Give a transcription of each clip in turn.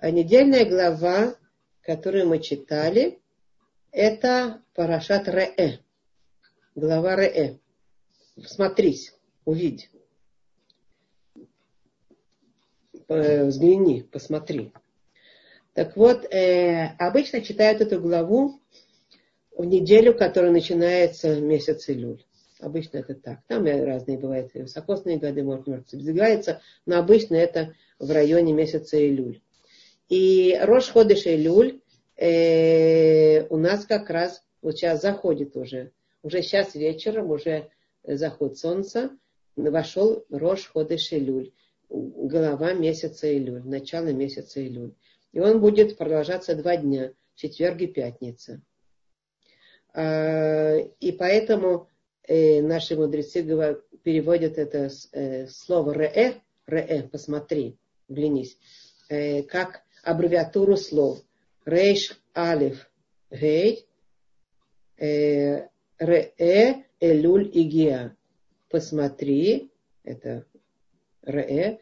А недельная глава, которую мы читали, это Парашат Реэ. Глава Реэ. Смотрись, увидь. Взгляни, посмотри. Так вот, э, обычно читают эту главу в неделю, которая начинается месяц Илюль. Обычно это так. Там разные бывают высокосные годы, может, может сдвигается, но обычно это в районе месяца Илюль. И Рош Ходыш Илюль э, у нас как раз вот сейчас заходит уже. Уже сейчас вечером, уже заход солнца, вошел Рош Ходыш Илюль, голова месяца Илюль, начало месяца Илюль. И он будет продолжаться два дня, четверг и пятница. А, и поэтому э, наши мудрецы переводят это э, слово «ре», «ре», «посмотри», «глянись», э, как аббревиатуру слов «рейш алиф гей», «ре», «элюль» и «геа». «Посмотри», это «ре»,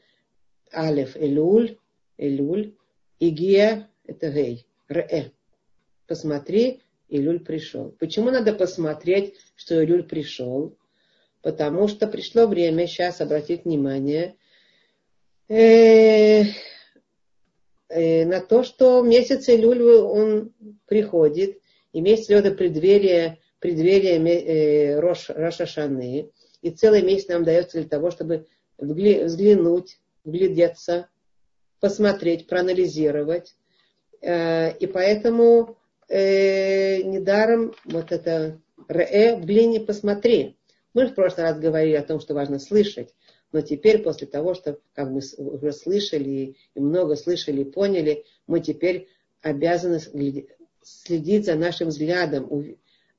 «алиф», «элюль», «элюль», «игия» – это «гей», «ре». Посмотри, Илюль пришел. Почему надо посмотреть, что Илюль пришел? Потому что пришло время сейчас обратить внимание э, э, на то, что месяц Илюль он приходит, и месяц это преддверие, преддверие э, Рош, Рошашаны, и целый месяц нам дается для того, чтобы взглянуть, вглядеться, посмотреть, проанализировать. Э, и поэтому э, недаром вот это ре, взгляни, посмотри. Мы в прошлый раз говорили о том, что важно слышать, но теперь после того, что как мы уже слышали и много слышали и поняли, мы теперь обязаны следить за нашим взглядом.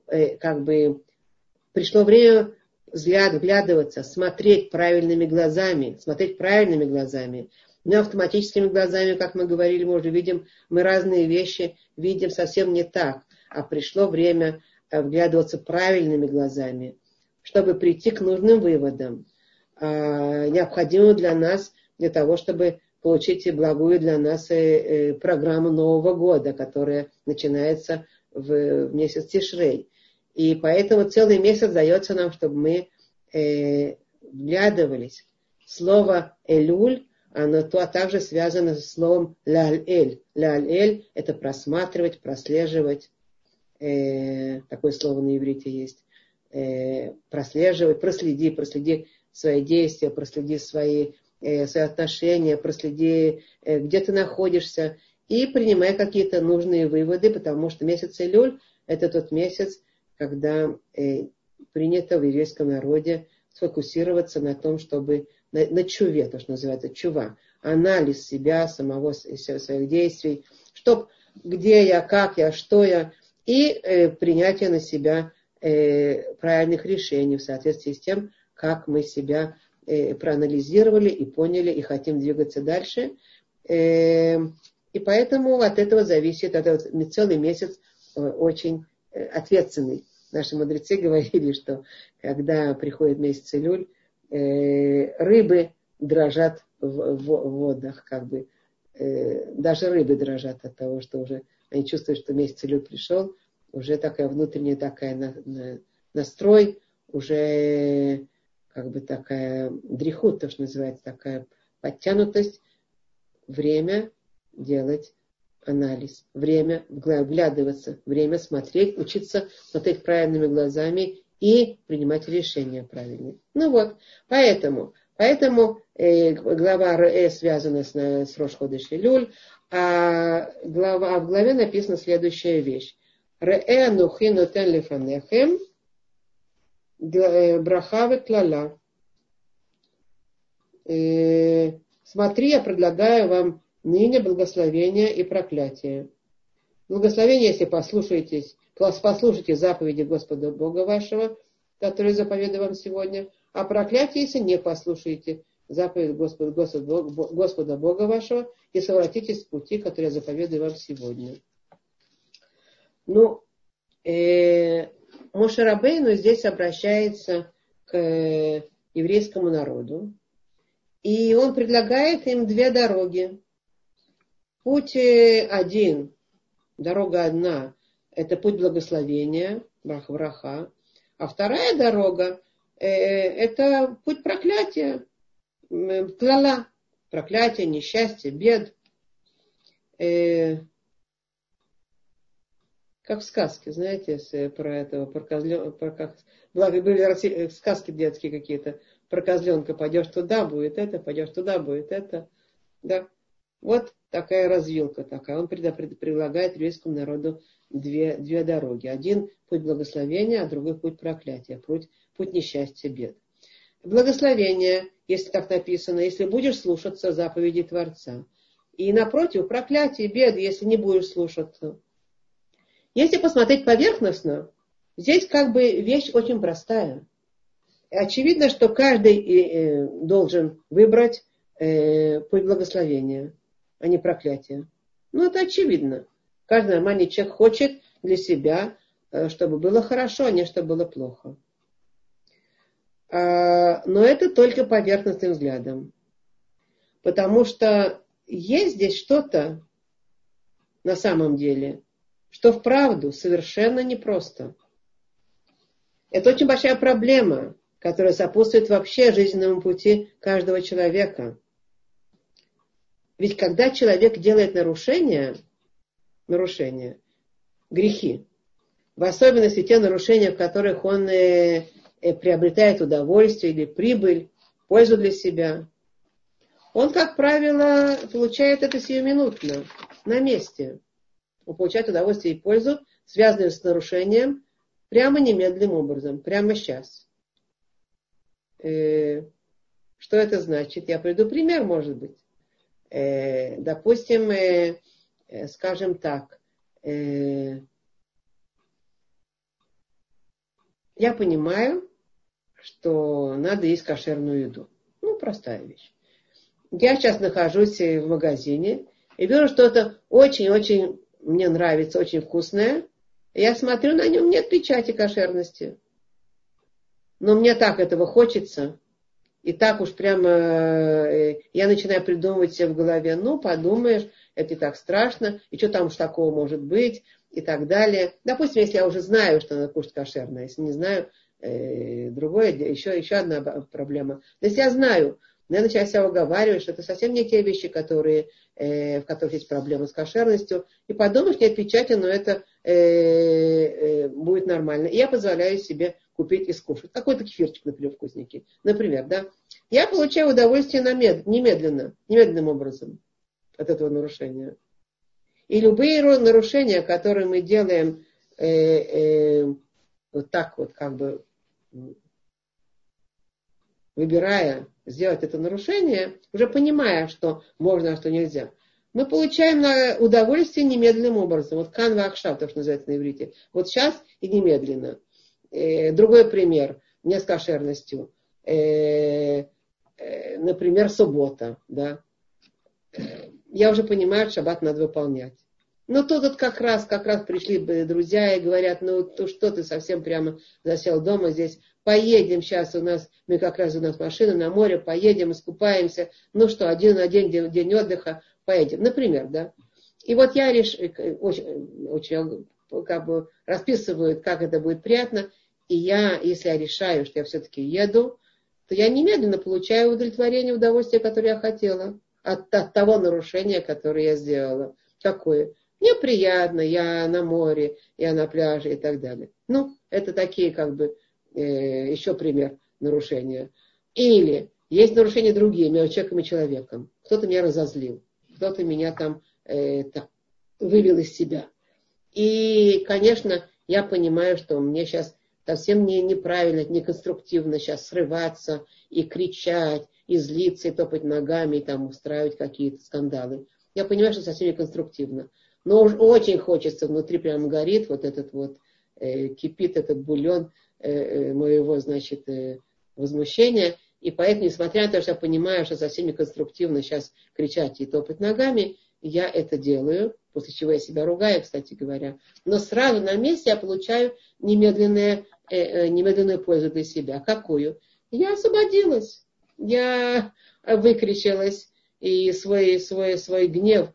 Э, как бы пришло время взгляд, вглядываться, смотреть правильными глазами, смотреть правильными глазами, не автоматическими глазами, как мы говорили, мы уже видим, мы разные вещи видим совсем не так, а пришло время э, вглядываться правильными глазами, чтобы прийти к нужным выводам, а, необходимым для нас, для того, чтобы получить благую для нас э, э, программу Нового года, которая начинается в месяц Тишрей. И поэтому целый месяц дается нам, чтобы мы вглядывались. Слово «элюль» оно то, а также связано с словом ляль-эль. Ляль-эль – это просматривать, прослеживать. Э, такое слово на иврите есть. Э, прослеживать, проследи, проследи свои действия, проследи свои, э, свои отношения, проследи, э, где ты находишься, и принимай какие-то нужные выводы, потому что месяц Илюль – это тот месяц, когда э, принято в еврейском народе сфокусироваться на том, чтобы на, на чуве, то, что называется чува, анализ себя, самого своих действий, чтоб где я, как я, что я, и э, принятие на себя э, правильных решений в соответствии с тем, как мы себя э, проанализировали и поняли, и хотим двигаться дальше. Э, и поэтому от этого зависит, это вот целый месяц э, очень ответственный. Наши мудрецы говорили, что когда приходит месяц Илюль, рыбы дрожат в, водах, как бы. Даже рыбы дрожат от того, что уже они чувствуют, что месяц Илюль пришел, уже такая внутренняя такая на, на, настрой, уже как бы такая дрихут, то, что называется, такая подтянутость, время делать анализ, время вглядываться, время смотреть, учиться смотреть правильными глазами и принимать решения правильные. Ну вот, поэтому, поэтому э, глава Ре связана с, с Рошходыш Люль, а, глава, а в главе написана следующая вещь. Ре нухи нотен лифанехем э, брахавы клала. Э, смотри, я предлагаю вам ныне благословение и проклятие. Благословение, если послушаетесь послушайте заповеди Господа Бога вашего, которые заповедую вам сегодня, а проклятие, если не послушаете заповедь Господа, Господа, Господа Бога вашего и совратитесь с пути, который я заповедую вам сегодня. Ну, э, Мошерабейну здесь обращается к э, еврейскому народу, и он предлагает им две дороги. Путь э, один, дорога одна, это путь благословения, браха-браха. А вторая дорога э, это путь проклятия, клала, проклятие, несчастье, бед. Как в сказке, знаете, про этого, про, козлен, про как, благо были сказки детские какие-то, про козленка, пойдешь туда, будет это, пойдешь туда, будет это. Да. Вот такая развилка такая. Он предлагает еврейскому народу две, две дороги. Один путь благословения, а другой путь проклятия, путь, путь несчастья, бед. Благословение, если так написано, если будешь слушаться заповедей Творца. И напротив, проклятие, беды, если не будешь слушаться. Если посмотреть поверхностно, здесь как бы вещь очень простая. Очевидно, что каждый э, должен выбрать э, путь благословения, а не проклятия. Ну, это очевидно. Каждый нормальный человек хочет для себя, э, чтобы было хорошо, а не чтобы было плохо. А, но это только поверхностным взглядом. Потому что есть здесь что-то на самом деле, что вправду совершенно непросто. Это очень большая проблема, которая сопутствует вообще жизненному пути каждого человека. Ведь когда человек делает нарушения, нарушения, грехи, в особенности те нарушения, в которых он э, э, приобретает удовольствие или прибыль, пользу для себя, он, как правило, получает это сиюминутно, на месте он получает удовольствие и пользу, связанную с нарушением, прямо немедленным образом, прямо сейчас. Э, что это значит? Я приведу пример, может быть. Э, допустим, э, скажем так, я понимаю, что надо есть кошерную еду. Ну, простая вещь. Я сейчас нахожусь в магазине и вижу что-то очень-очень мне нравится, очень вкусное. Я смотрю, на нем нет печати кошерности. Но мне так этого хочется. И так уж прямо э, я начинаю придумывать себе в голове, ну, подумаешь, это и так страшно, и что там уж такого может быть, и так далее. Допустим, если я уже знаю, что надо кушать кошерное, если не знаю, э, другое, еще, еще одна проблема. Но если я знаю, но я начинаю себя уговаривать, что это совсем не те вещи, которые, в которых есть проблемы с кошерностью. И подумаешь, нет печати, но это э, э, будет нормально. И я позволяю себе купить и скушать. Какой-то кефирчик, например, вкусненький. Например, да. Я получаю удовольствие немедленно, немедленным образом от этого нарушения. И любые нарушения, которые мы делаем э, э, вот так вот, как бы выбирая сделать это нарушение, уже понимая, что можно, а что нельзя, мы получаем на удовольствие немедленным образом. Вот канва акшав, то, что называется на иврите. Вот сейчас и немедленно. Э, другой пример, не с кошерностью. Э, э, например, суббота. Да? Я уже понимаю, что шаббат надо выполнять. Но тут вот как раз, как раз пришли друзья и говорят, ну то что ты совсем прямо засел дома здесь, поедем сейчас у нас, мы как раз у нас машина на море, поедем, искупаемся, ну что, один на день, день, день отдыха, поедем, например, да. И вот я реш... очень, очень как бы расписываю, как это будет приятно, и я, если я решаю, что я все-таки еду, то я немедленно получаю удовлетворение, удовольствие, которое я хотела от, от того нарушения, которое я сделала. Какое? Мне приятно, я на море, я на пляже и так далее. Ну, это такие как бы э, еще пример нарушения. Или есть нарушения другие между человеком и человеком. Кто-то меня разозлил, кто-то меня там э, так, вывел из себя. И, конечно, я понимаю, что мне сейчас совсем не, неправильно, неконструктивно сейчас срываться и кричать, и злиться, и топать ногами, и там устраивать какие-то скандалы. Я понимаю, что совсем неконструктивно. Но уж очень хочется, внутри прям горит вот этот вот, э, кипит этот бульон моего, значит, э, возмущения. И поэтому, несмотря на то, что я понимаю, что совсем не конструктивно сейчас кричать и топать ногами, я это делаю, после чего я себя ругаю, кстати говоря. Но сразу на месте я получаю немедленное, э, э, немедленную пользу для себя. Какую? Я освободилась. Я выкричалась, и свой, свой, свой гнев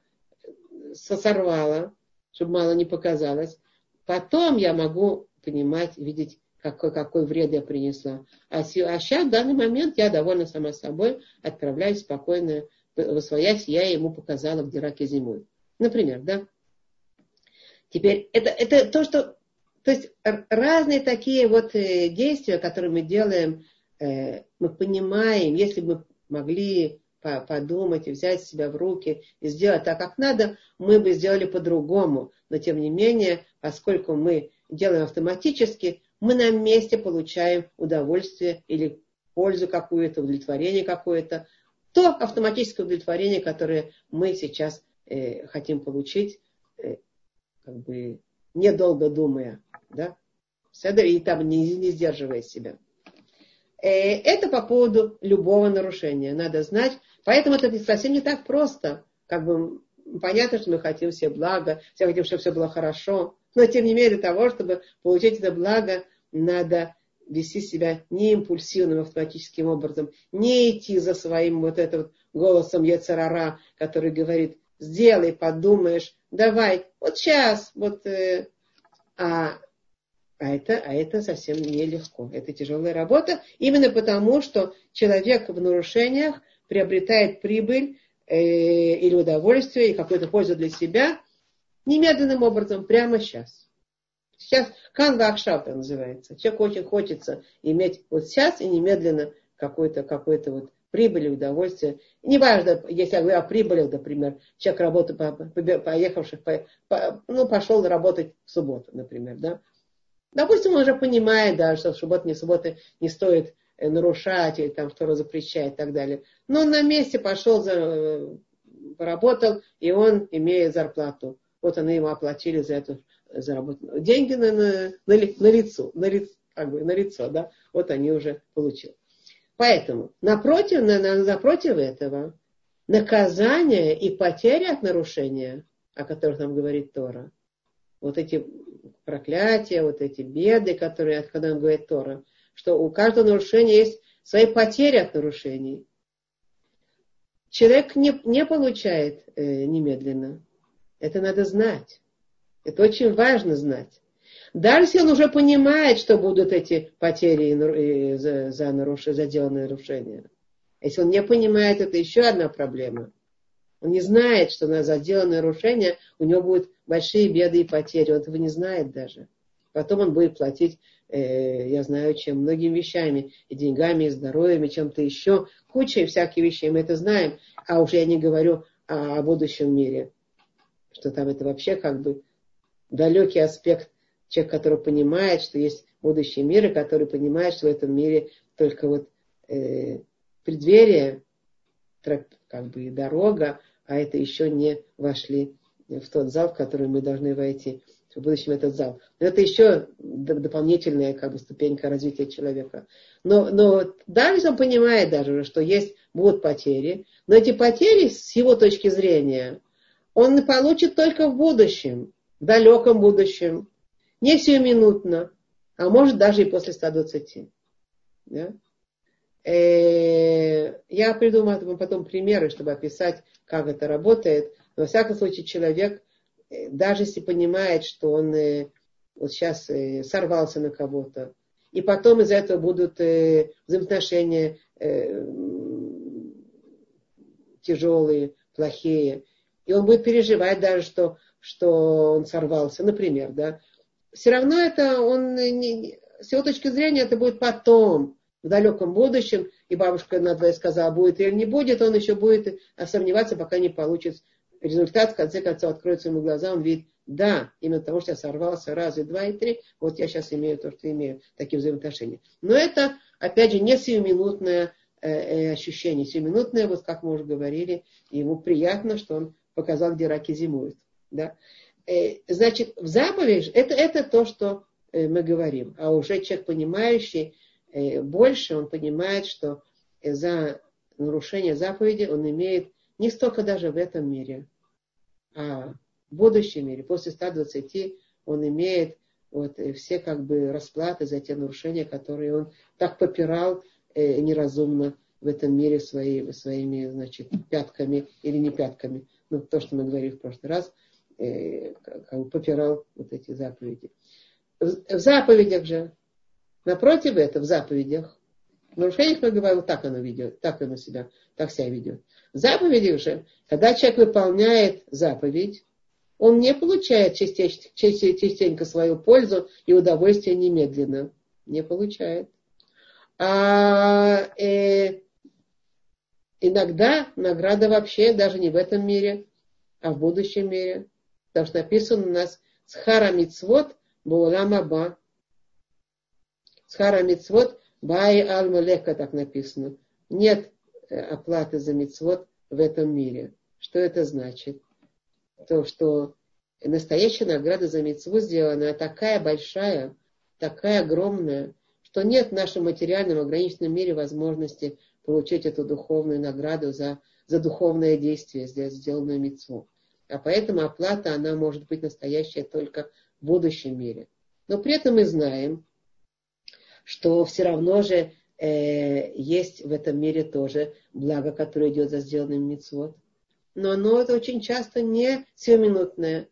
сорвала, чтобы мало не показалось. Потом я могу понимать, видеть, какой, какой вред я принесла. А, а сейчас, в данный момент, я довольна сама собой, отправляюсь спокойно в своясь, я ему показала, где раки зимуют. Например, да? Теперь, это, это то, что... То есть разные такие вот э, действия, которые мы делаем, э, мы понимаем, если бы могли подумать и взять себя в руки и сделать так, как надо, мы бы сделали по-другому. Но тем не менее, поскольку мы делаем автоматически, мы на месте получаем удовольствие или пользу какую-то, удовлетворение какое-то, то автоматическое удовлетворение, которое мы сейчас э, хотим получить, э, как бы недолго думая, да, и там не, не сдерживая себя. Э, это по поводу любого нарушения. Надо знать, Поэтому это совсем не так просто. Как бы понятно, что мы хотим все благо, все хотим, чтобы все было хорошо. Но тем не менее, для того, чтобы получить это благо, надо вести себя не импульсивным автоматическим образом, не идти за своим вот этим вот голосом Ецарара, который говорит, сделай, подумаешь, давай, вот сейчас, вот, э, а, а, это, а это совсем нелегко. Это тяжелая работа, именно потому, что человек в нарушениях – приобретает прибыль э, или удовольствие, и какую-то пользу для себя немедленным образом, прямо сейчас. Сейчас канва акшапта называется. Человек очень хочется иметь вот сейчас и немедленно какой-то какой вот прибыль и удовольствие. Неважно, если я говорю о прибыли, например, человек работает, поехавший, по, по, ну, пошел работать в субботу, например, да. Допустим, он уже понимает, да, что суббота не суббота не стоит Э, нарушать или там что-то запрещает и так далее. Но он на месте пошел, за, э, поработал, и он имеет зарплату. Вот они ему оплатили за эту заработанную. Деньги на, на, на, на лицо, на, как бы, на лицо, да, вот они уже получили. Поэтому напротив, на, на, напротив этого наказание и потеря от нарушения, о которых нам говорит Тора, вот эти проклятия, вот эти беды, которые, когда нам говорит Тора, что у каждого нарушения есть свои потери от нарушений. Человек не, не получает э, немедленно. Это надо знать. Это очень важно знать. Если он уже понимает, что будут эти потери за, за, наруш... за деланное нарушение. Если он не понимает, это еще одна проблема. Он не знает, что на заделанное нарушение у него будут большие беды и потери. Он этого не знает даже. Потом он будет платить Э, я знаю, чем многими вещами, и деньгами, и здоровьем, и чем-то еще, кучей всяких вещей, мы это знаем, а уже я не говорю о, о будущем мире, что там это вообще как бы далекий аспект, человек, который понимает, что есть будущий мир, и который понимает, что в этом мире только вот э, преддверие, как бы и дорога, а это еще не вошли в тот зал, в который мы должны войти в будущем этот зал. Это еще дополнительная как бы, ступенька развития человека. Но, но даже он понимает даже, что есть, будут потери, но эти потери с его точки зрения он получит только в будущем, в далеком будущем, не сиюминутно, а может даже и после 120. Да? Э, я придумаю потом примеры, чтобы описать, как это работает. Но, во всяком случае, человек – даже если понимает, что он э, вот сейчас э, сорвался на кого-то, и потом из-за этого будут э, взаимоотношения тяжелые, плохие, и он будет переживать даже, что, что он сорвался, например, да, все равно это он, не, с его точки зрения, это будет потом, в далеком будущем, и бабушка надвое сказала, будет или не будет, он еще будет сомневаться, пока не получит результат, в конце концов, откроется ему глаза, он видит, да, именно того, что я сорвался раз и два и три, вот я сейчас имею то, что имею, такие взаимоотношения. Но это, опять же, не сиюминутное э, э, ощущение, сиюминутное, вот как мы уже говорили, ему приятно, что он показал, где раки зимуют. Да? Э, значит, в заповедь, это, это то, что э, мы говорим, а уже человек, понимающий э, больше, он понимает, что за нарушение заповеди он имеет не столько даже в этом мире, а в будущем мире, после 120, он имеет вот, все как бы расплаты за те нарушения, которые он так попирал неразумно в этом мире свои, своими значит, пятками или не пятками, ну, то, что мы говорили в прошлый раз, как бы попирал вот эти заповеди. В, заповедях же, напротив этого, в заповедях, в нарушениях мы говорим, так оно ведет, так оно себя, так себя ведет. В заповедях же, когда человек выполняет заповедь, он не получает частично, частенько свою пользу и удовольствие немедленно. Не получает. А э, иногда награда вообще даже не в этом мире, а в будущем мире. Потому что написано у нас Схара Мицвод Баулам Аба. Схара Мицвод Бай Аль Малека так написано. Нет э, оплаты за мицвод в этом мире. Что это значит? То, что настоящая награда за мицву сделана такая большая, такая огромная, что нет в нашем материальном ограниченном мире возможности получить эту духовную награду за, за духовное действие, сделанное мицву. А поэтому оплата, она может быть настоящая только в будущем мире. Но при этом мы знаем, что все равно же э, есть в этом мире тоже благо, которое идет за сделанным мицвод. Но оно это очень часто не сиюминутное,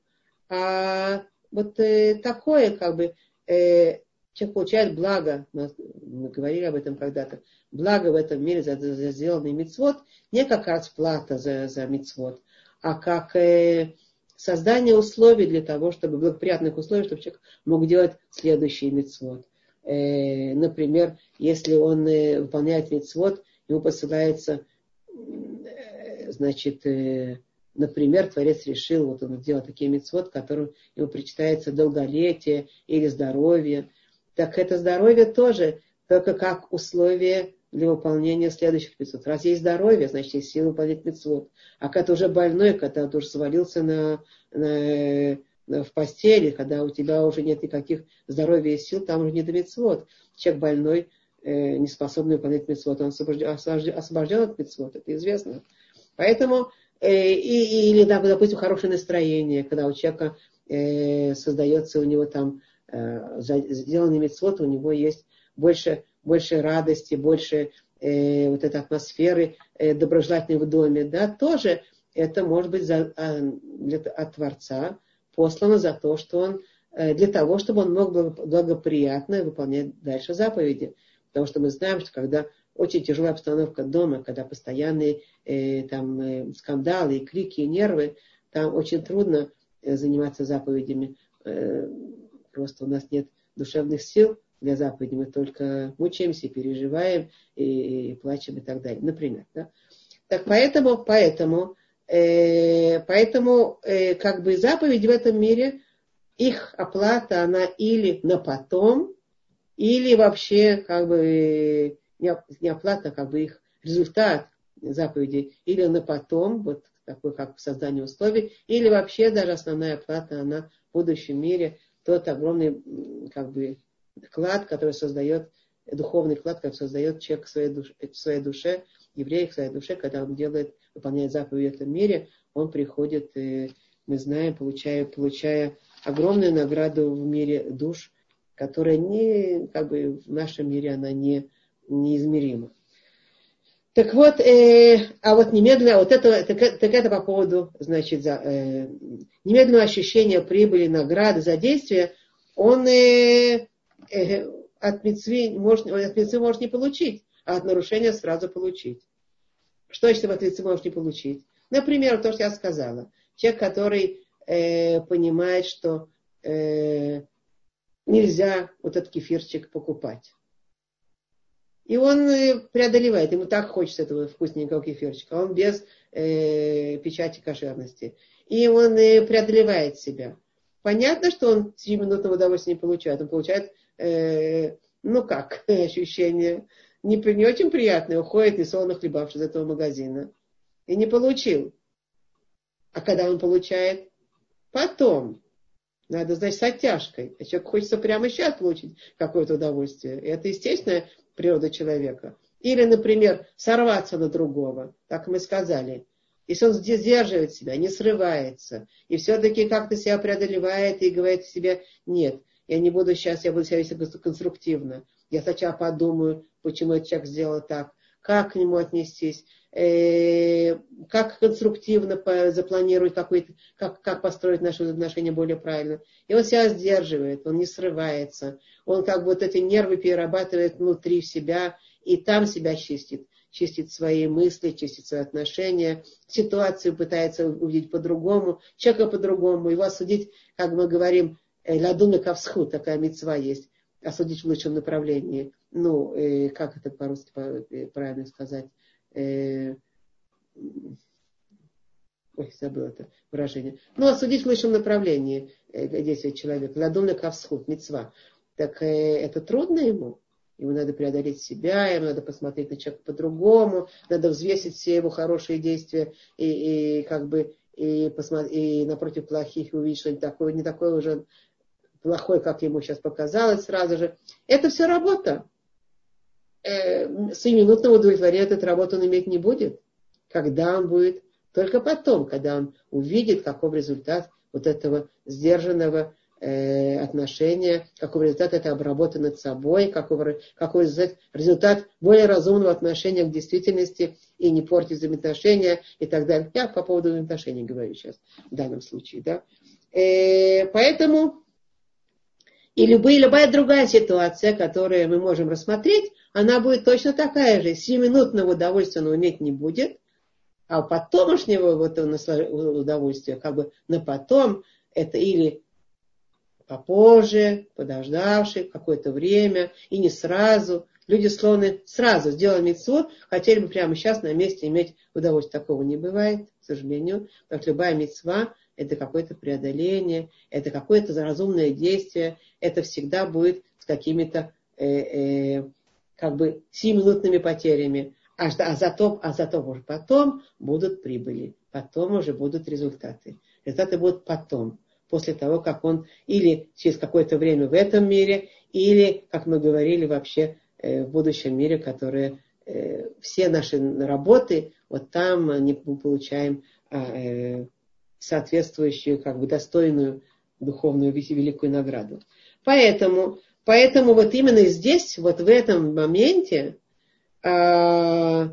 а вот э, такое, как бы, э, человек получает благо, мы, мы говорили об этом когда-то, благо в этом мире за, за сделанный мицвод, не как расплата за, за мицвод, а как э, создание условий для того, чтобы благоприятных условий, чтобы человек мог делать следующий мицвод. Э, например, если он э, выполняет мицвод, ему посылается, значит, например, Творец решил, вот он сделал такие мицвод, которым ему причитается долголетие или здоровье, так это здоровье тоже только как условие для выполнения следующих мецвод. Раз есть здоровье, значит, есть сила выполнять мецвод. А когда ты уже больной, когда ты уже свалился на, на, на, в постели, когда у тебя уже нет никаких здоровья и сил, там уже не до мецвод. Человек больной, э, не способный выполнять мецвод, он освобожден, освобожден от мецвод, это известно. Поэтому, э, и, или, допустим, хорошее настроение, когда у человека э, создается у него там э, сделанный мецвод, у него есть больше больше радости, больше э, вот этой атмосферы э, доброжелательной в доме, да, тоже это может быть за, а, от Творца послано за то, что он, э, для того, чтобы он мог благоприятно выполнять дальше заповеди. Потому что мы знаем, что когда очень тяжелая обстановка дома, когда постоянные э, там, э, скандалы, и крики, и нервы, там очень трудно э, заниматься заповедями. Э, просто у нас нет душевных сил для заповеди, мы только мучаемся, переживаем и, и плачем и так далее, например. Да? Так поэтому, поэтому, э, поэтому э, как бы заповеди в этом мире, их оплата, она или на потом, или вообще как бы не оплата, как бы их результат заповеди, или на потом, вот такой как создание условий, или вообще даже основная оплата, она в будущем мире, тот огромный как бы клад, который создает, духовный клад, который создает человек в своей душе, в своей душе еврей в своей душе, когда он делает, выполняет заповеди в этом мире, он приходит, и мы знаем, получая, получая огромную награду в мире душ, которая не, как бы в нашем мире она не, неизмерима. Так вот, э, а вот немедленно, вот это, так, так это по поводу, значит, за, э, немедленного ощущения прибыли, награды за действие, он э, Э, от мецвы может, от мецвы может не получить, а от нарушения сразу получить. Что значит от мецвы может не получить? Например, то, что я сказала. Человек, который э, понимает, что э, нельзя вот этот кефирчик покупать. И он э, преодолевает, ему так хочется этого вкусненького кефирчика, он без э, печати кошерности. И он э, преодолевает себя. Понятно, что он сиюминутного удовольствия не получает, он получает э, ну как, ощущение не, не очень приятное, уходит и сонно хлебавший из этого магазина. И не получил. А когда он получает? Потом. Надо, значит, с оттяжкой. А человек хочется прямо сейчас получить какое-то удовольствие. И это естественная природа человека. Или, например, сорваться на другого. Так мы сказали. Если он сдерживает себя, не срывается, и все-таки как-то себя преодолевает и говорит себе, нет, я не буду сейчас, я буду себя вести конструктивно. Я сначала подумаю, почему этот человек сделал так, как к нему отнестись, э, как конструктивно запланировать какой-то, как, как построить наши отношения более правильно. И он себя сдерживает, он не срывается, он как бы вот эти нервы перерабатывает внутри себя и там себя чистит. Чистит свои мысли, чистит свои отношения, ситуацию пытается увидеть по-другому, человека по-другому, его осудить, как мы говорим, ладуна кавсху, такая мецва есть, осудить в лучшем направлении. Ну, э, как это по-русски э, правильно сказать? Э, ой, забыл это выражение. Ну, осудить в лучшем направлении э, действия человека. Ладуна кавсху, мецва. Так э, это трудно ему? Ему надо преодолеть себя, ему надо посмотреть на человека по-другому, надо взвесить все его хорошие действия и, и как бы и, посмотреть, и напротив плохих увидеть что-нибудь такое, не такое уже плохое, как ему сейчас показалось сразу же. Это все работа. Э, минутного удовлетворения эта работа он иметь не будет. Когда он будет? Только потом, когда он увидит, каков результат вот этого сдержанного э, отношения, какой результат это обработа над собой, какой, какой результат, результат более разумного отношения к действительности и не портить взаимоотношения и так далее. Я по поводу взаимоотношений говорю сейчас в данном случае. Да? Э, поэтому и любые, любая другая ситуация, которую мы можем рассмотреть, она будет точно такая же. Семиминутного удовольствия он иметь не будет, а потомошнего вот удовольствия, как бы на потом, это или попозже, подождавший какое-то время, и не сразу. Люди склонны сразу сделать митцву, хотели бы прямо сейчас на месте иметь удовольствие. Такого не бывает, к сожалению. Потому любая митцва – это какое-то преодоление, это какое-то разумное действие, это всегда будет с какими-то э, э, как бы 7-минутными потерями. А, а, зато, а зато уже потом будут прибыли, потом уже будут результаты. Результаты будут потом после того, как он или через какое-то время в этом мире, или, как мы говорили, вообще э, в будущем мире, которые э, все наши работы, вот там мы получаем а, э, соответствующую, как бы достойную духовную великую награду. Поэтому, поэтому вот именно здесь, вот в этом моменте, э,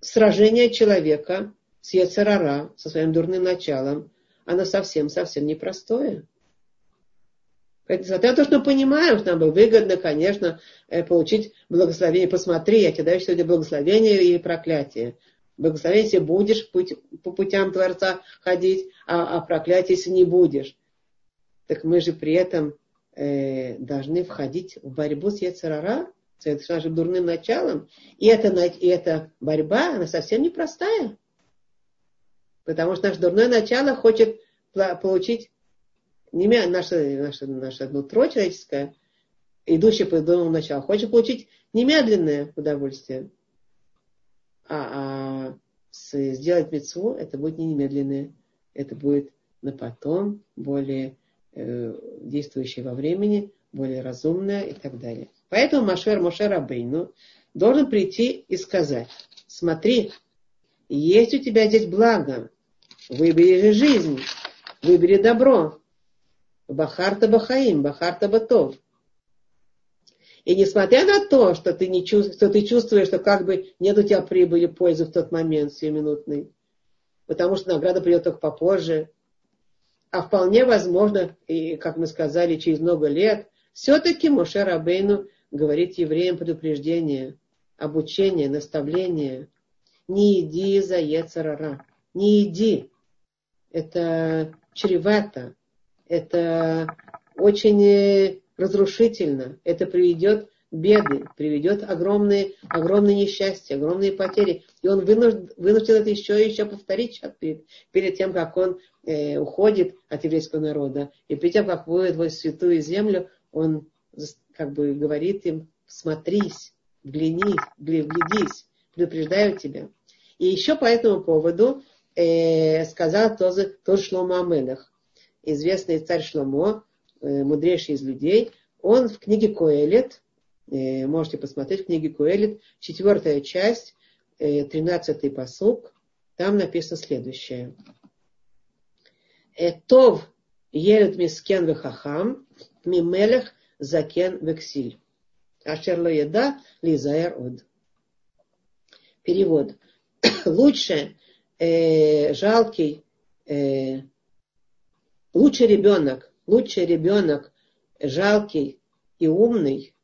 сражение человека с Яцерара, со своим дурным началом, оно совсем-совсем непростое. Несмотря на то, что мы понимаем, что нам бы выгодно, конечно, э, получить благословение. Посмотри, я тебе даю сегодня благословение или проклятие. Благословение, если будешь по путям Творца ходить, а, а проклятие, если не будешь. Так мы же при этом э, должны входить в борьбу с Яцерара, с нашим дурным началом. И эта, и эта борьба, она совсем непростая. Потому что наше дурное начало хочет получить не наше, наше, наше нутро человеческое, идущее по дурному началу, хочет получить немедленное удовольствие. А, а с, сделать мецву это будет не немедленное, это будет на потом, более э, действующее во времени, более разумное и так далее. Поэтому Машер Моше Рабейну должен прийти и сказать, смотри, есть у тебя здесь благо, Выбери жизнь, выбери добро. Бахарта Бахаим, Бахарта Батов. И несмотря на то, что ты, не чувствуешь, что ты чувствуешь, что как бы нет у тебя прибыли, пользы в тот момент, сиюминутный, потому что награда придет только попозже, а вполне возможно, и, как мы сказали, через много лет, все-таки Моше Рабейну говорит евреям предупреждение, обучение, наставление. Не иди за Ецарара, не иди это чревато, это очень разрушительно, это приведет беды, приведет огромные, огромные несчастья, огромные потери. И он вынужден, вынужден это еще и еще повторить перед, перед тем, как он э, уходит от еврейского народа. И перед тем, как вводит в святую землю, он как бы говорит им, смотрись, вглянись, вглядись, предупреждаю тебя. И еще по этому поводу э, сказал тоже, тоже Шломо Амелах, известный царь Шломо, мудрейший из людей, он в книге Коэлет, э, можете посмотреть в книге Коэлет, четвертая часть, э, тринадцатый посук, там написано следующее. «Э, Тов елет мискен вехахам, мимелех закен вексиль. Ашер ло еда лизаэр од. Перевод. Лучше э, жалкий, э, лучше ребенок, лучше ребенок жалкий и умный,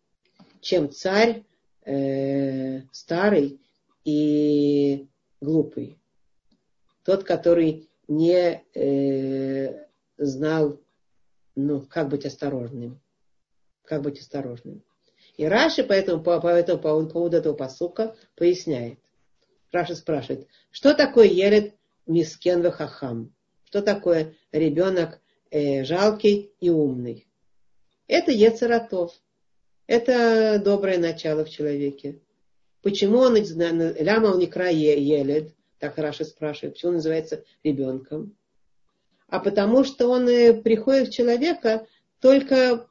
чем царь э, старый и глупый. Тот, который не э, знал, ну, как быть осторожным. Как быть осторожным. И Раши по этому, по, по, этому, по поводу этого посука поясняет. Раша спрашивает, что такое Еред Мискен Хахам? Что такое ребенок э, жалкий и умный? Это Ецератов. Это доброе начало в человеке. Почему он, ляма он не крае елед, так Раша спрашивает, почему он называется ребенком? А потому что он э, приходит в человека только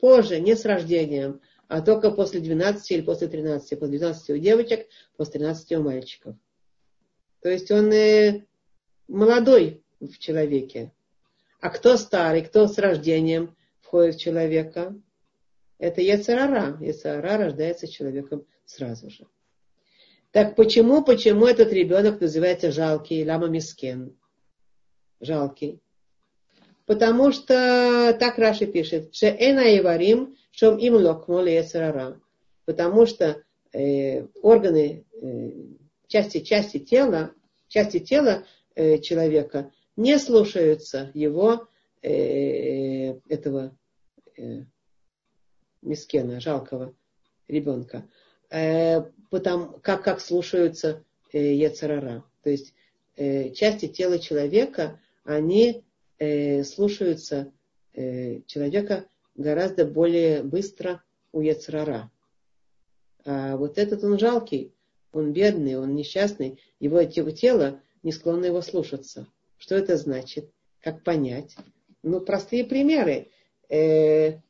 позже, не с рождением, а только после 12 или после 13. После 12 у девочек, после 13 у мальчиков. То есть он э, молодой в человеке. А кто старый, кто с рождением входит в человека? Это Яцерара. Яцерара рождается человеком сразу же. Так почему, почему этот ребенок называется жалкий, лама мискен? Жалкий. Потому что, так Раши пишет, Шеэна Иварим, Шом им локмол Яцерара. Потому что э, органы, э, части, части тела, части тела э, человека не слушаются его, э, этого э, мискена, жалкого ребенка, э, потому, как, как слушаются Ецарара. То есть части тела человека, они слушаются человека гораздо более быстро у Ецарара. А вот этот он жалкий, он бедный, он несчастный, его тело не склонно его слушаться. Что это значит? Как понять? Ну, простые примеры. Э,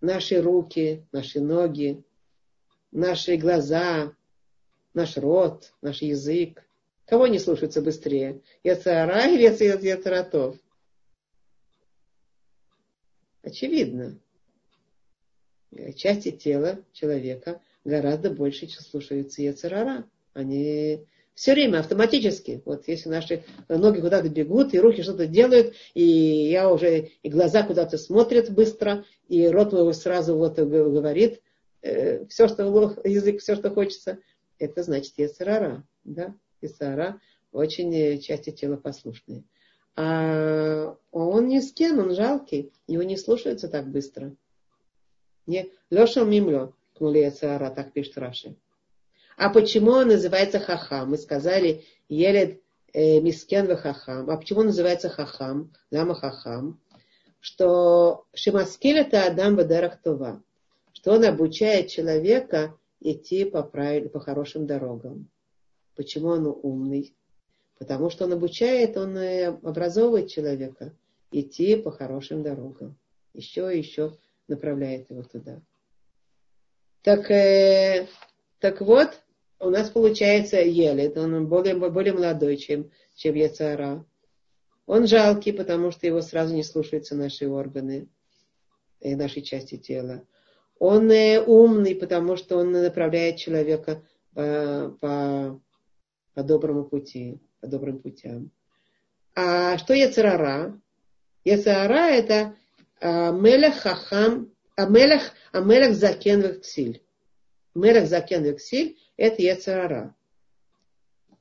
наши руки, наши ноги, наши глаза, наш рот, наш язык. Кого не слушается быстрее? Яцара или Яцаратов? Очевидно. Части тела человека гораздо больше слушаются Яцерара. Они все время, автоматически. Вот если наши ноги куда-то бегут, и руки что-то делают, и я уже, и глаза куда-то смотрят быстро, и рот мой сразу вот говорит э, все, что язык, все, что хочется, это значит Есарара. Да? Есара очень э, части тела послушные. А он не с кем, он жалкий, его не слушаются так быстро. Не, Леша мимло, кнули Есара, так пишет Раши. А почему он называется хахам? Мы сказали, елед э, мискен хахам. А почему он называется хахам? Лама хахам. Что шимаскель это Адам Бадарах Това. Что он обучает человека идти по, правиль, по хорошим дорогам. Почему он умный? Потому что он обучает, он э, образовывает человека идти по хорошим дорогам. Еще и еще направляет его туда. Так, э, так вот, у нас получается Елит, он более, более молодой, чем, чем Яцара. Он жалкий, потому что его сразу не слушаются наши органы и наши части тела. Он э, умный, потому что он направляет человека по, по, по доброму пути, по добрым путям. А что Яцерара? Яцерара это а, Мелех Хахам, а Мелех, а Мелех Закен Вексиль. Мелех Закен Вексиль это Ецарара.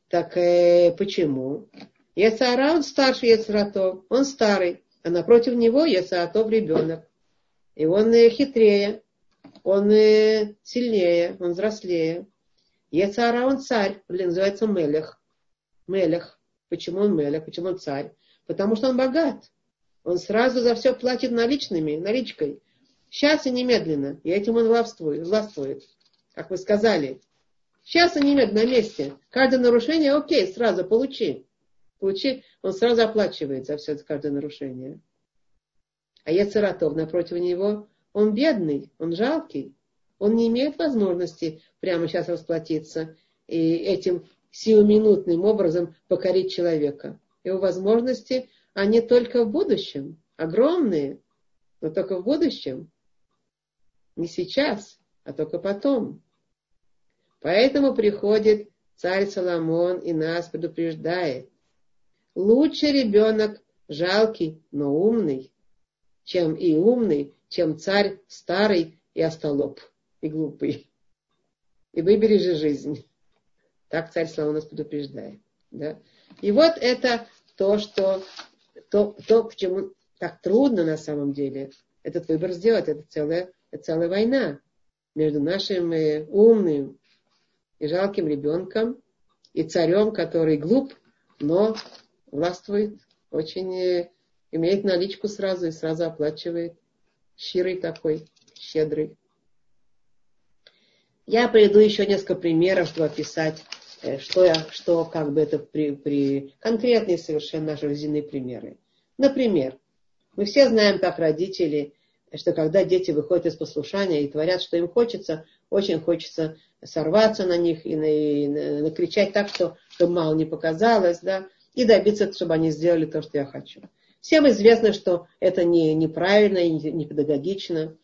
Так э, почему? Ецара, он старше Ецаратов, он старый, а напротив него Ецаратов ребенок. И он э, хитрее, он э, сильнее, он взрослее. Ецара, он царь, блин, называется Мелех. Мелех. Почему он Мелех? Почему он царь? Потому что он богат. Он сразу за все платит наличными, наличкой. Сейчас и немедленно. И этим он властвует, властвует. Как вы сказали, Сейчас они нет на месте. Каждое нарушение, окей, сразу получи. Получи, он сразу оплачивает за все каждое нарушение. А Ецератов напротив него, он бедный, он жалкий. Он не имеет возможности прямо сейчас расплатиться и этим сиюминутным образом покорить человека. Его возможности, они только в будущем, огромные, но только в будущем. Не сейчас, а только потом. Поэтому приходит царь Соломон и нас предупреждает. Лучше ребенок жалкий, но умный, чем и умный, чем царь старый и остолоп, и глупый. И выбери же жизнь. Так царь Соломон нас предупреждает. Да? И вот это то, что то, то, почему так трудно на самом деле этот выбор сделать. Это целая, это целая война между нашим э, умным и жалким ребенком и царем, который глуп, но властвует, очень э, имеет наличку сразу и сразу оплачивает. Щирый такой, щедрый. Я приведу еще несколько примеров, чтобы описать, э, что, я, что как бы это при, при конкретные совершенно жизненные примеры. Например, мы все знаем, как родители, что когда дети выходят из послушания и творят, что им хочется, очень хочется сорваться на них и, на, и накричать так, что, чтобы мало не показалось, да, и добиться, чтобы они сделали то, что я хочу. Всем известно, что это не, неправильно и не, педагогично.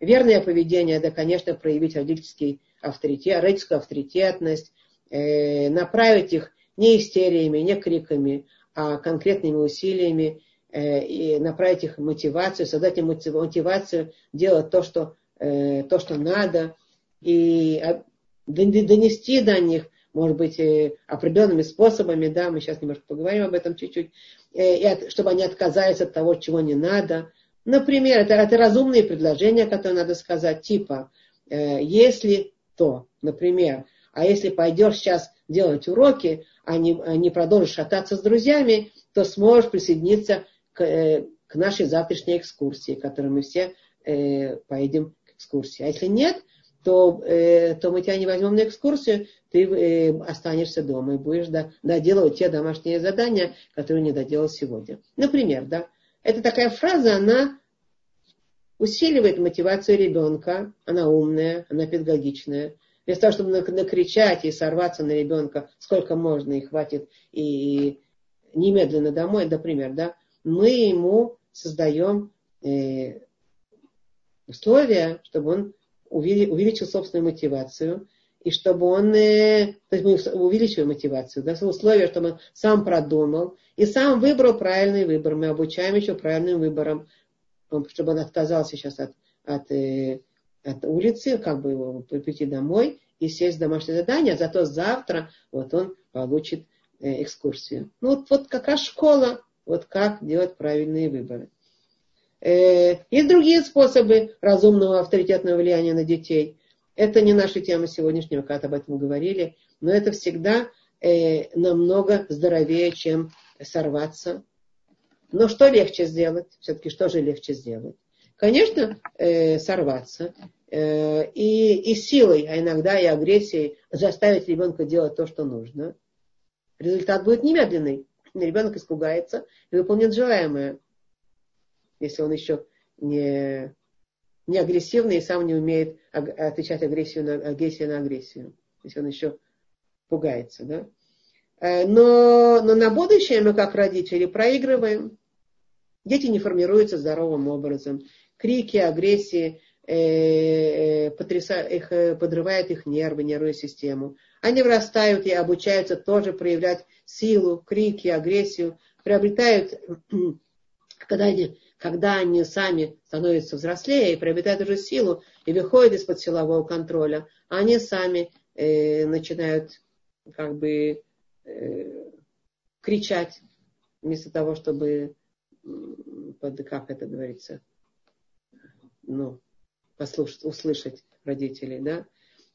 Верное поведение, это, конечно, проявить родительский авторитет, родительскую авторитетность, э, направить их не истериями, не криками, а конкретными усилиями Э, и направить их мотивацию, создать им мотивацию делать то, что, э, то, что надо, и донести до них, может быть, э, определенными способами, да, мы сейчас немножко поговорим об этом чуть-чуть, и чтобы они отказались от того, чего не надо. Например, это, это разумные предложения, которые надо сказать, типа, если то, например, а если пойдешь сейчас делать уроки, а не, а не продолжишь шататься с друзьями, то сможешь присоединиться к, э, к нашей завтрашней экскурсии, которую мы все э, поедем к экскурсии. А если нет, то, э, то мы тебя не возьмем на экскурсию, ты э, останешься дома и будешь да, доделывать те домашние задания, которые не доделал сегодня. Например, да, это такая фраза, она усиливает мотивацию ребенка, она умная, она педагогичная. Вместо того, чтобы накричать и сорваться на ребенка, сколько можно и хватит, и немедленно домой, например, да, мы ему создаем э, условия, чтобы он увеличил собственную мотивацию, и чтобы он, э, то есть мы увеличиваем мотивацию, да, условия, чтобы он сам продумал и сам выбрал правильный выбор. Мы обучаем еще правильным выбором, чтобы он отказался сейчас от, от, э, от улицы, как бы его прийти домой и сесть в домашнее задание, а зато завтра вот он получит экскурсию. Ну вот, вот как раз школа, вот как делать правильные выборы. Э, есть другие способы разумного авторитетного влияния на детей. Это не наша тема сегодняшнего, когда об этом говорили, но это всегда э, намного здоровее, чем сорваться. Но что легче сделать? Все-таки что же легче сделать? Конечно, э, сорваться и, и силой, а иногда и агрессией заставить ребенка делать то, что нужно. Результат будет немедленный ребенок испугается и выполнит желаемое, если он еще не, не агрессивный и сам не умеет отвечать агрессию на, агрессию на агрессию. Если он еще пугается. Да? Э, но, но на будущее мы, как родители, проигрываем. Дети не формируются здоровым образом. Крики, агрессии э, э, потряса, их, подрывают их нервы, нервную систему. Они вырастают и обучаются тоже проявлять силу, крики, агрессию, приобретают, когда они, когда они сами становятся взрослее и приобретают уже силу и выходят из-под силового контроля, они сами э, начинают как бы э, кричать вместо того, чтобы под, как это говорится, ну, послушать, услышать родителей, да.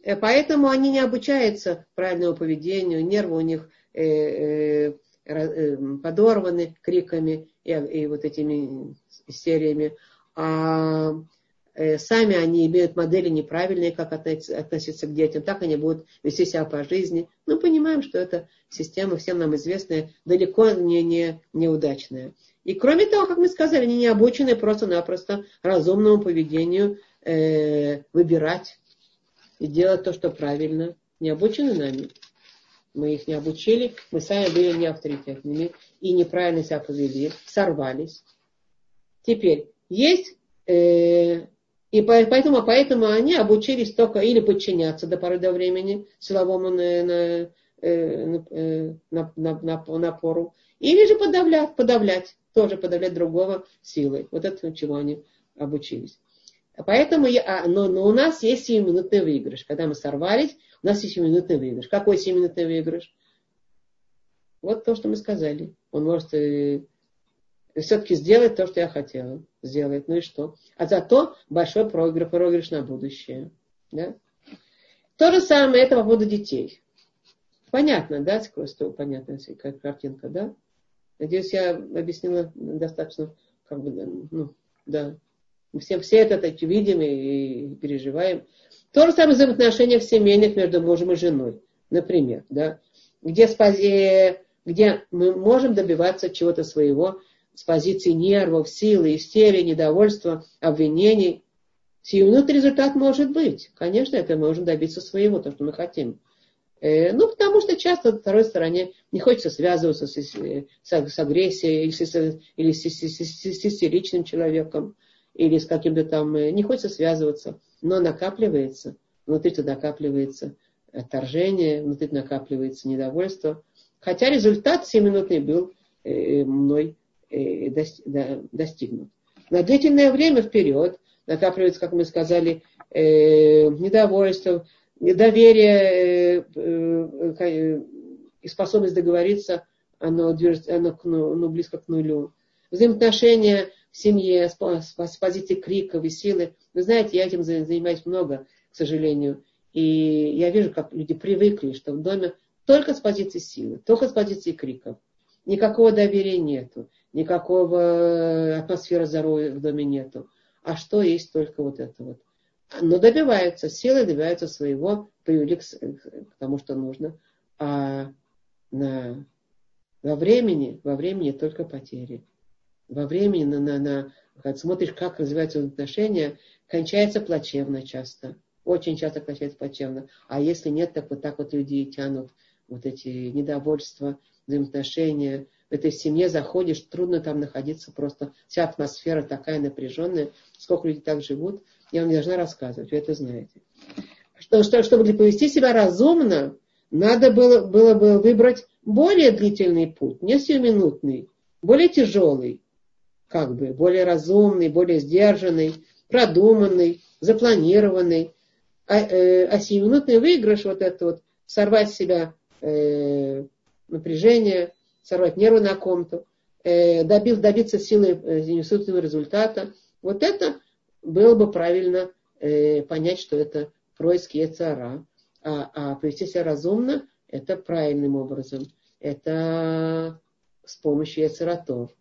Э, поэтому они не обучаются правильному поведению, нервы у них э, э, подорваны криками и, и вот этими сериями. А сами они имеют модели неправильные, как относиться к детям, так они будут вести себя по жизни. Мы понимаем, что эта система, всем нам известная, далеко не, не неудачная. И кроме того, как мы сказали, они не обучены просто-напросто разумному поведению э, выбирать и делать то, что правильно, не обучены нами. Мы их не обучили, мы сами были не авторитетными и неправильно себя повели, сорвались. Теперь, есть э, И поэтому, поэтому они обучились только или подчиняться до поры до времени силовому на, на, на, на, напору, или же подавлять, подавлять, тоже подавлять другого силой. Вот это чего они обучились. Поэтому я, а, но, но у нас есть 7-минутный выигрыш. Когда мы сорвались, у нас есть 7-минутный выигрыш. Какой 7-минутный выигрыш? Вот то, что мы сказали. Он может э, все-таки сделать то, что я хотела сделать. Ну и что? А зато большой проигрыш, проигрыш на будущее. Да? То же самое это по поводу детей. Понятно, да? Просто понятная картинка, да? Надеюсь, я объяснила достаточно, как бы, ну, да. Мы все, все это так видим и переживаем. То же самое взаимоотношения в семейных между мужем и женой, например, да, где, где мы можем добиваться чего-то своего с позиции нервов, силы, истерии, недовольства, обвинений. Сиюминутный результат может быть. Конечно, это мы можем добиться своего, то, что мы хотим. Э, ну, потому что часто второй стороне не хочется связываться с, с, с агрессией или с, или с, с, с, с истеричным человеком или с каким-то там, э, не хочется связываться, но накапливается, внутри-то накапливается отторжение, внутри накапливается недовольство. Хотя результат 7-минутный был э, мной э, достигнут. На длительное время вперед накапливается, как мы сказали, недовольство, доверие и способность договориться, оно, оно, оно близко к нулю. Взаимоотношения семье, с, с, позиции криков и силы. Вы знаете, я этим занимаюсь много, к сожалению. И я вижу, как люди привыкли, что в доме только с позиции силы, только с позиции криков. Никакого доверия нету, никакого атмосферы здоровья в доме нету. А что есть только вот это вот. Но добиваются, силы добиваются своего, привели к, к тому, что нужно. А на, во времени, во времени только потери во времени, на, на, на, когда смотришь, как развиваются отношения, кончается плачевно часто. Очень часто кончается плачевно. А если нет, так вот так вот люди тянут вот эти недовольства, взаимоотношения. В этой семье заходишь, трудно там находиться, просто вся атмосфера такая напряженная. Сколько людей так живут, я вам не должна рассказывать, вы это знаете. Что, что, чтобы повести себя разумно, надо было, было бы выбрать более длительный путь, не сиюминутный, более тяжелый как бы более разумный, более сдержанный, продуманный, запланированный. А, э, а сиюминутный выигрыш, вот это вот, сорвать с себя э, напряжение, сорвать нервы на ком-то, э, добив, добиться силы э, результата, вот это было бы правильно э, понять, что это происки Ецара. А, а повести себя разумно, это правильным образом. Это с помощью Ецератов.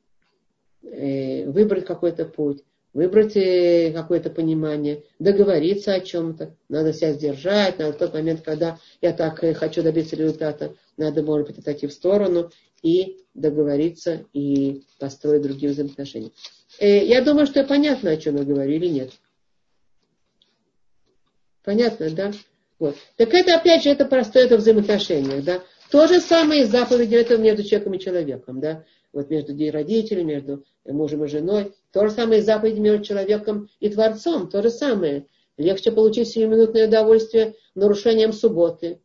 Э, выбрать какой-то путь, выбрать э, какое-то понимание, договориться о чем-то. Надо себя сдержать, надо в тот момент, когда я так э, хочу добиться результата, надо, может быть, отойти в сторону и договориться и построить другие взаимоотношения. Я думаю, что понятно, о чем я говорю или нет. Понятно, да? Вот. Так это, опять же, это простое это взаимоотношение, да? То же самое и заповеди это между человеком и человеком, да? Вот между родителями, между мужем и женой. То же самое и заповедь между человеком и Творцом. То же самое. Легче получить сиюминутное удовольствие нарушением субботы,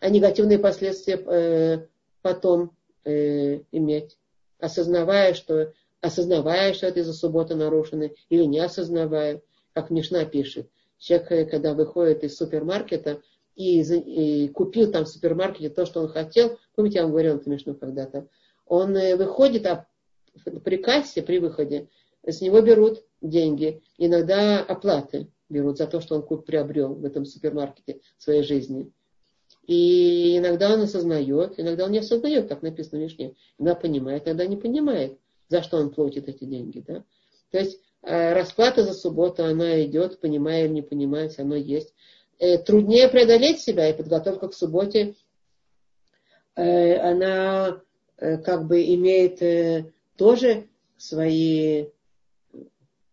а негативные последствия э, потом э, иметь, осознавая, что, осознавая, что это из-за субботы нарушены, или не осознавая, как Мишна пишет. Человек, э, когда выходит из супермаркета и, и купил там в супермаркете то, что он хотел, помните, я вам говорила это Мишну когда-то, он э, выходит, а при кассе, при выходе, с него берут деньги, иногда оплаты берут за то, что он приобрел в этом супермаркете в своей жизни. И иногда он осознает, иногда он не осознает, как написано в Мишне. Иногда понимает, иногда не понимает, за что он платит эти деньги. Да? То есть э, расплата за субботу, она идет, понимая или не понимая, оно есть. Э, труднее преодолеть себя, и подготовка к субботе, она как бы имеет э, тоже свои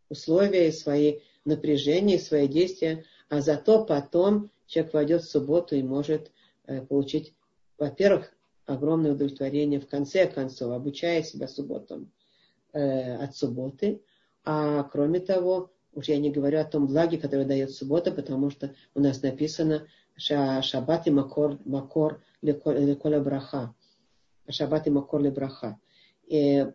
условия, свои напряжения, свои действия, а зато потом человек войдет в субботу и может э, получить, во-первых, огромное удовлетворение в конце концов, обучая себя субботам от субботы, а кроме того, Уж я не говорю о том благе, которое дает суббота, потому что у нас написано Шаббат и Макор, макор леколя браха. Шаббат и Макор ле браха. И,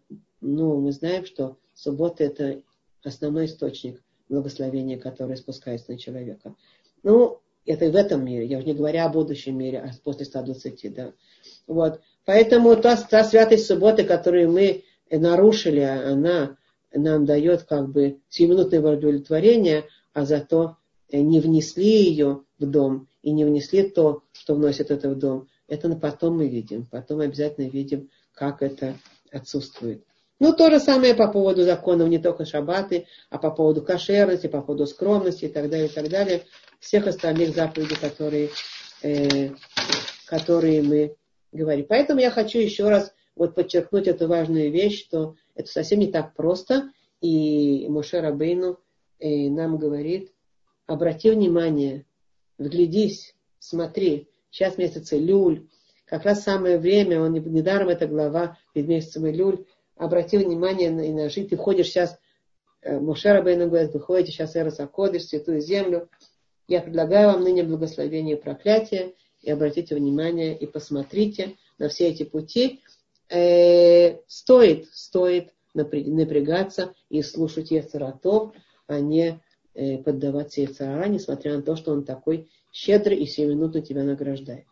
ну, мы знаем, что суббота это основной источник благословения, которое спускается на человека. Ну, это в этом мире, я уже не говоря о будущем мире, а после 120, да. Вот. Поэтому та, та святость субботы, которую мы нарушили, она нам дает как бы сиюминутное удовлетворение, а зато не внесли ее в дом и не внесли то, что вносит это в дом. Это потом мы видим. Потом обязательно видим, как это отсутствует. Ну, то же самое по поводу законов не только шаббаты, а по поводу кошерности, по поводу скромности и так далее, и так далее. Всех остальных заповедей, которые, э, которые мы говорим. Поэтому я хочу еще раз вот подчеркнуть эту важную вещь, что это совсем не так просто. И Моше Рабейну э, нам говорит, обрати внимание, вглядись, смотри. Сейчас месяц Люль, как раз самое время, он недаром эта глава перед месяцем Илюль, обрати внимание на, на жизнь, ты входишь сейчас, э, Мушера Бейна говорит, вы ходите сейчас Эрос Акодыш, святую землю, я предлагаю вам ныне благословение и проклятие, и обратите внимание и посмотрите на все эти пути. Э, стоит, стоит напрягаться и слушать Ецаратов, а не э, поддаваться Ецарара, несмотря на то, что он такой щедрый и всю минуту тебя награждает.